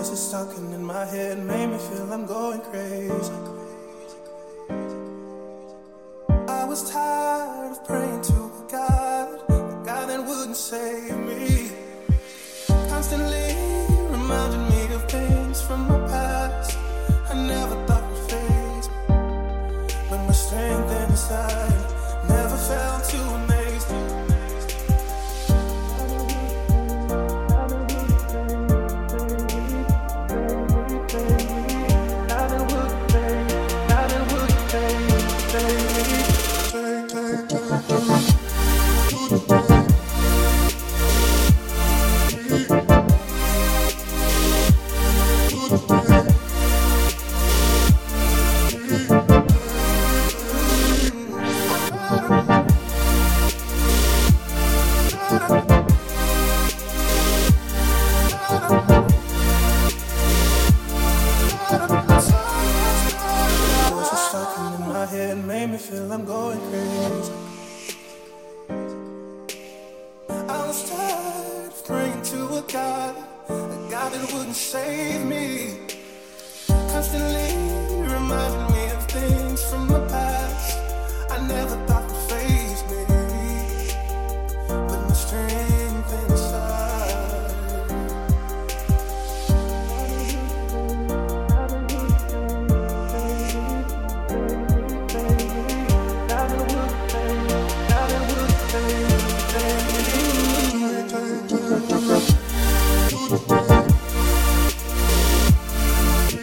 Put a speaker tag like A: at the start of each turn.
A: Voices talking in my head made me feel I'm going crazy. I was tired of praying to a God, a God that wouldn't save me. Constantly reminding me feel I'm going crazy. I was tired of praying to a God, a God that wouldn't save me.